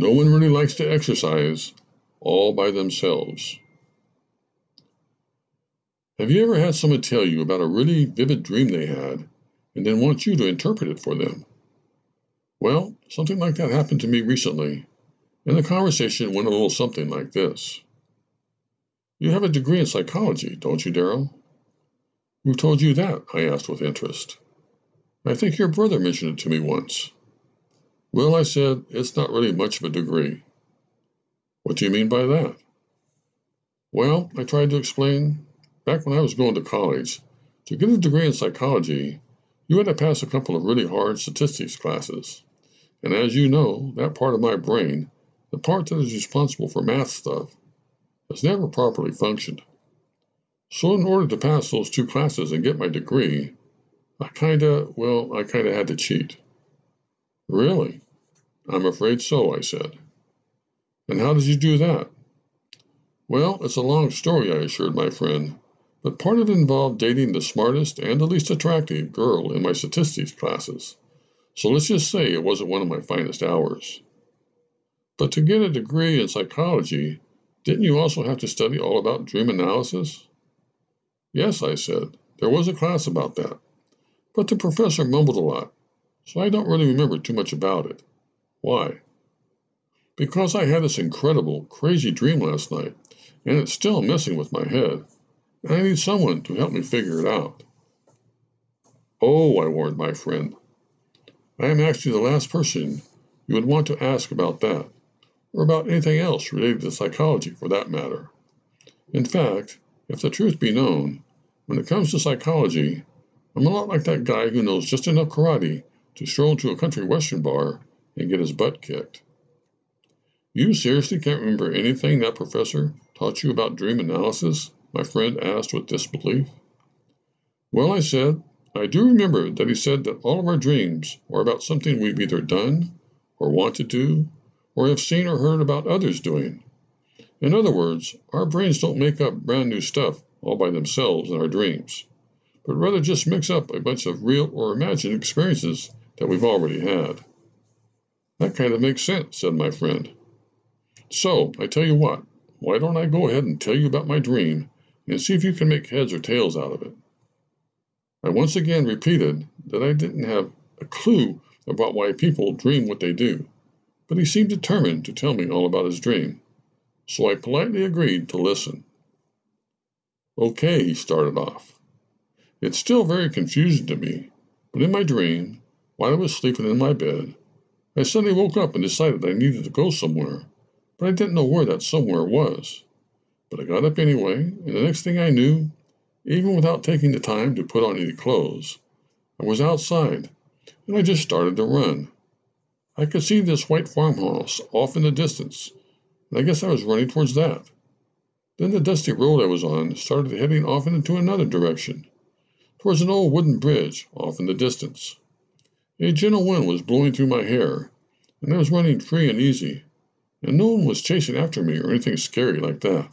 no one really likes to exercise all by themselves. Have you ever had someone tell you about a really vivid dream they had and then want you to interpret it for them? Well, something like that happened to me recently, and the conversation went a little something like this. You have a degree in psychology, don't you, Daryl? Who told you that? I asked with interest. I think your brother mentioned it to me once. Well, I said, it's not really much of a degree. What do you mean by that? Well, I tried to explain, back when I was going to college, to get a degree in psychology, you had to pass a couple of really hard statistics classes. And as you know, that part of my brain, the part that is responsible for math stuff, has never properly functioned. So, in order to pass those two classes and get my degree, I kinda, well, I kinda had to cheat. Really? I'm afraid so, I said. And how did you do that? Well, it's a long story, I assured my friend, but part of it involved dating the smartest and the least attractive girl in my statistics classes. So let's just say it wasn't one of my finest hours. But to get a degree in psychology, didn't you also have to study all about dream analysis? Yes, I said. There was a class about that. But the professor mumbled a lot, so I don't really remember too much about it. Why? Because I had this incredible, crazy dream last night, and it's still messing with my head, and I need someone to help me figure it out. Oh, I warned my friend, I am actually the last person you would want to ask about that, or about anything else related to psychology for that matter. In fact, if the truth be known, when it comes to psychology, I'm a lot like that guy who knows just enough karate to stroll into a country western bar and get his butt kicked. You seriously can't remember anything that professor taught you about dream analysis? My friend asked with disbelief. Well, I said, I do remember that he said that all of our dreams are about something we've either done, or want to do, or have seen or heard about others doing. In other words, our brains don't make up brand new stuff all by themselves in our dreams, but rather just mix up a bunch of real or imagined experiences that we've already had. That kind of makes sense, said my friend. So, I tell you what, why don't I go ahead and tell you about my dream and see if you can make heads or tails out of it? I once again repeated that I didn't have a clue about why people dream what they do, but he seemed determined to tell me all about his dream, so I politely agreed to listen. Okay, he started off. It's still very confusing to me, but in my dream, while I was sleeping in my bed, I suddenly woke up and decided I needed to go somewhere, but I didn't know where that somewhere was. But I got up anyway, and the next thing I knew, even without taking the time to put on any clothes. I was outside, and I just started to run. I could see this white farmhouse off in the distance, and I guess I was running towards that. Then the dusty road I was on started heading off into another direction, towards an old wooden bridge off in the distance. A gentle wind was blowing through my hair, and I was running free and easy, and no one was chasing after me or anything scary like that.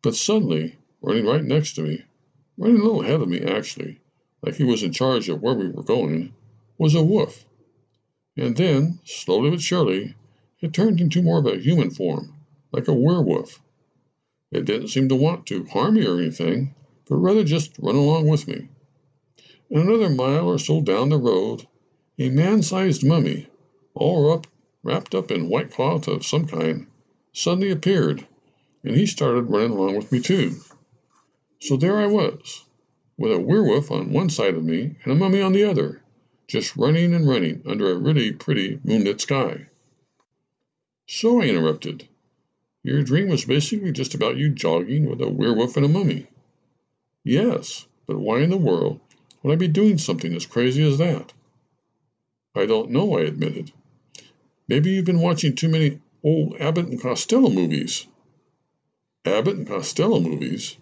But suddenly, running right next to me, running a little ahead of me actually, like he was in charge of where we were going, was a wolf. And then, slowly but surely, it turned into more of a human form, like a werewolf. It didn't seem to want to harm me or anything, but rather just run along with me. And another mile or so down the road, a man-sized mummy, all up, wrapped up in white cloth of some kind, suddenly appeared, and he started running along with me too. So there I was, with a werewolf on one side of me and a mummy on the other, just running and running under a really pretty moonlit sky. So I interrupted. Your dream was basically just about you jogging with a werewolf and a mummy. Yes, but why in the world would I be doing something as crazy as that? I don't know, I admitted. Maybe you've been watching too many old Abbott and Costello movies. Abbott and Costello movies?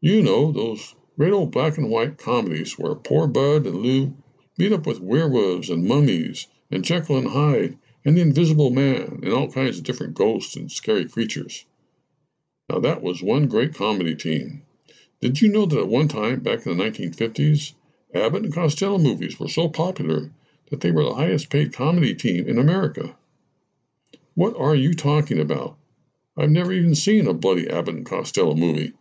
You know, those great old black and white comedies where poor Bud and Lou meet up with werewolves and mummies and Jekyll and Hyde and the Invisible Man and all kinds of different ghosts and scary creatures. Now that was one great comedy team. Did you know that at one time back in the 1950s, Abbott and Costello movies were so popular that they were the highest paid comedy team in America? What are you talking about? I've never even seen a bloody Abbott and Costello movie.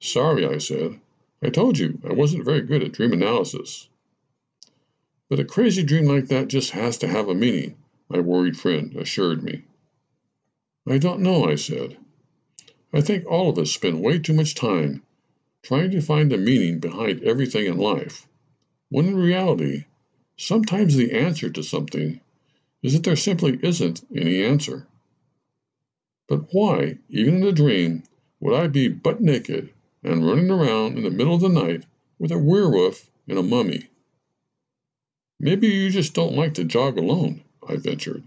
Sorry, I said. I told you I wasn't very good at dream analysis. But a crazy dream like that just has to have a meaning, my worried friend assured me. I don't know, I said. I think all of us spend way too much time trying to find the meaning behind everything in life, when in reality, sometimes the answer to something is that there simply isn't any answer. But why, even in a dream, would I be butt naked and running around in the middle of the night with a werewolf and a mummy? Maybe you just don't like to jog alone, I ventured.